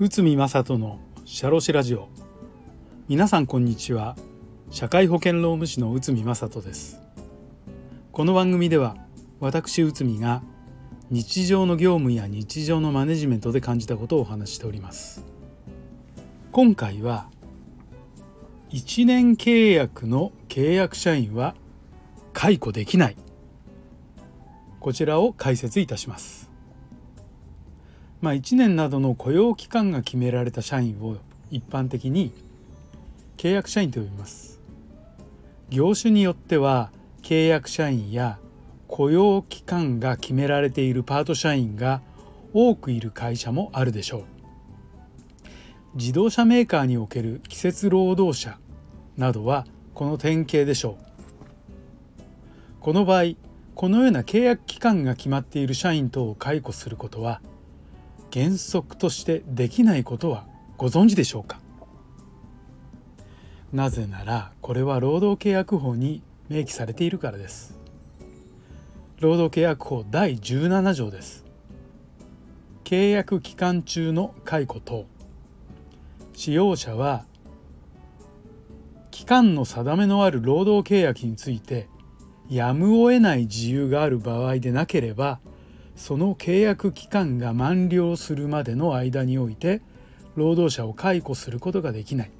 内海正人のシャロシラジオ。皆さんこんにちは。社会保険労務士の内海正人です。この番組では私内海が日常の業務や日常のマネジメントで感じたことをお話しております。今回は1年契約の契約社員は解雇できない。こちらを解説いたします。まあ1年などの雇用期間が決められた社員を一般的に契約社員と呼びます。業種によっては契約社員や雇用期間が決められているパート社員が多くいる会社もあるでしょう。自動車メーカーにおける季節労働者などはこの典型でしょう。この場合このような契約期間が決まっている社員等を解雇することは原則としてできないことはご存知でしょうか？なぜならこれは労働契約法に明記されているからです。労働契約法第17条です。契約期間中の解雇等。使用者は期間の定めのある労働契約についてやむを得ない自由がある場合でなければその契約期間が満了するまでの間において労働者を解雇することができない。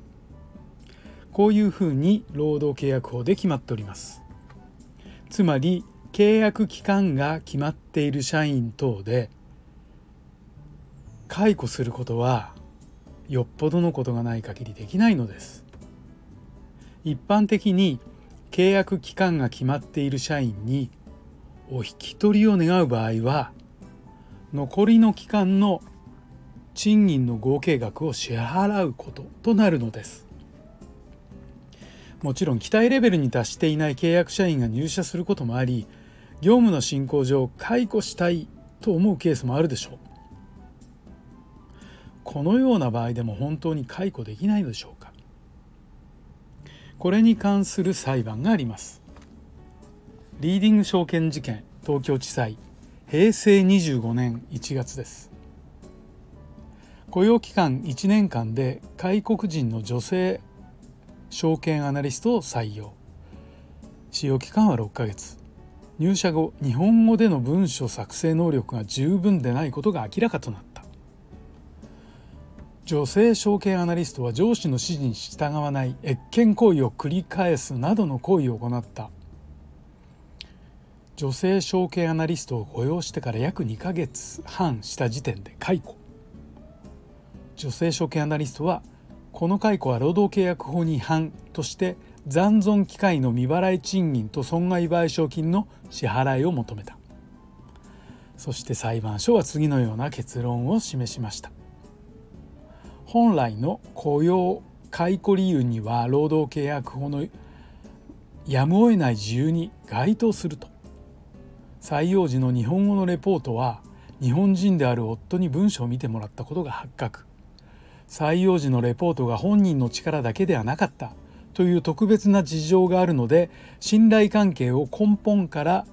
こういうふうに労働契約法で決まっております。つまり契約期間が決まっている社員等で解雇することはよっぽどのことがない限りできないのです。一般的に契約期間が決まっている社員にお引き取りを願う場合は残りの期間の賃金の合計額を支払うこととなるのです。もちろん期待レベルに達していない契約社員が入社することもあり業務の進行上解雇したいと思うケースもあるでしょうこのような場合でも本当に解雇できないのでしょうか。これに関する裁判があります。リーディング証券事件東京地裁平成25年1月です。雇用期間1年間で外国人の女性証券アナリストを採用。使用期間は6ヶ月。入社後日本語での文書作成能力が十分でないことが明らかとなった。女性証券アナリストは上司の指示に従わない越権行為を繰り返すなどの行為を行った。女性証券アナリストを雇用してから約2ヶ月半した時点で解雇。女性証券アナリストはこの解雇は労働契約法に違反として残存機会の未払い賃金と損害賠償金の支払いを求めた。そして裁判所は次のような結論を示しました。本来の雇用解雇理由には労働契約法のやむを得ない自由に該当すると。採用時の日本語のレポートは日本人である夫に文章を見てもらったことが発覚。採用時のレポートが本人の力だけではなかったという特別な事情があるので信頼関係を根本から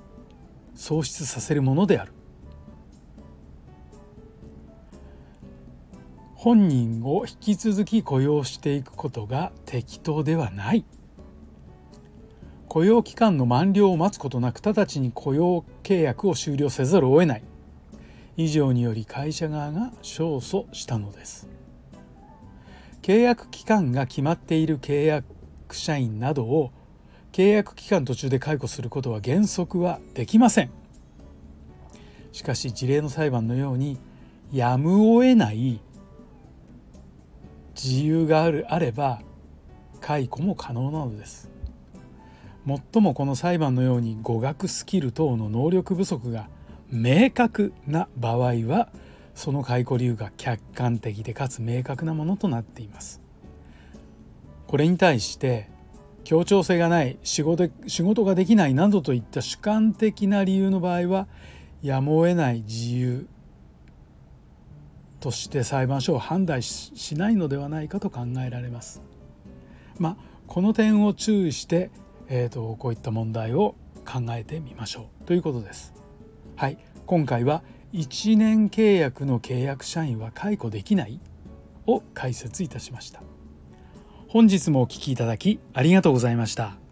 喪失させるものである。本人を引き続き雇用していくことが適当ではない。雇用期間の満了を待つことなく直ちに雇用契約を終了せざるを得ない。以上により会社側が勝訴したのです。契約期間が決まっている契約社員などを契約期間途中で解雇することは原則はできません。しかし事例の裁判のようにやむを得ない自由があるあれば解雇も可能なのです。もっともこの裁判のように語学スキル等の能力不足が明確な場合はその解雇理由が客観的でかつ明確なものとなっています。これに対して協調性がない仕事仕事ができないなどといった主観的な理由の場合はやむを得ない自由として裁判所を判断しないのではないかと考えられます。まあ、この点を注意して、えーと、こういった問題を考えてみましょうということです。はい今回は1年契約の契約社員は解雇できないを解説いたしました本日もお聴きいただきありがとうございました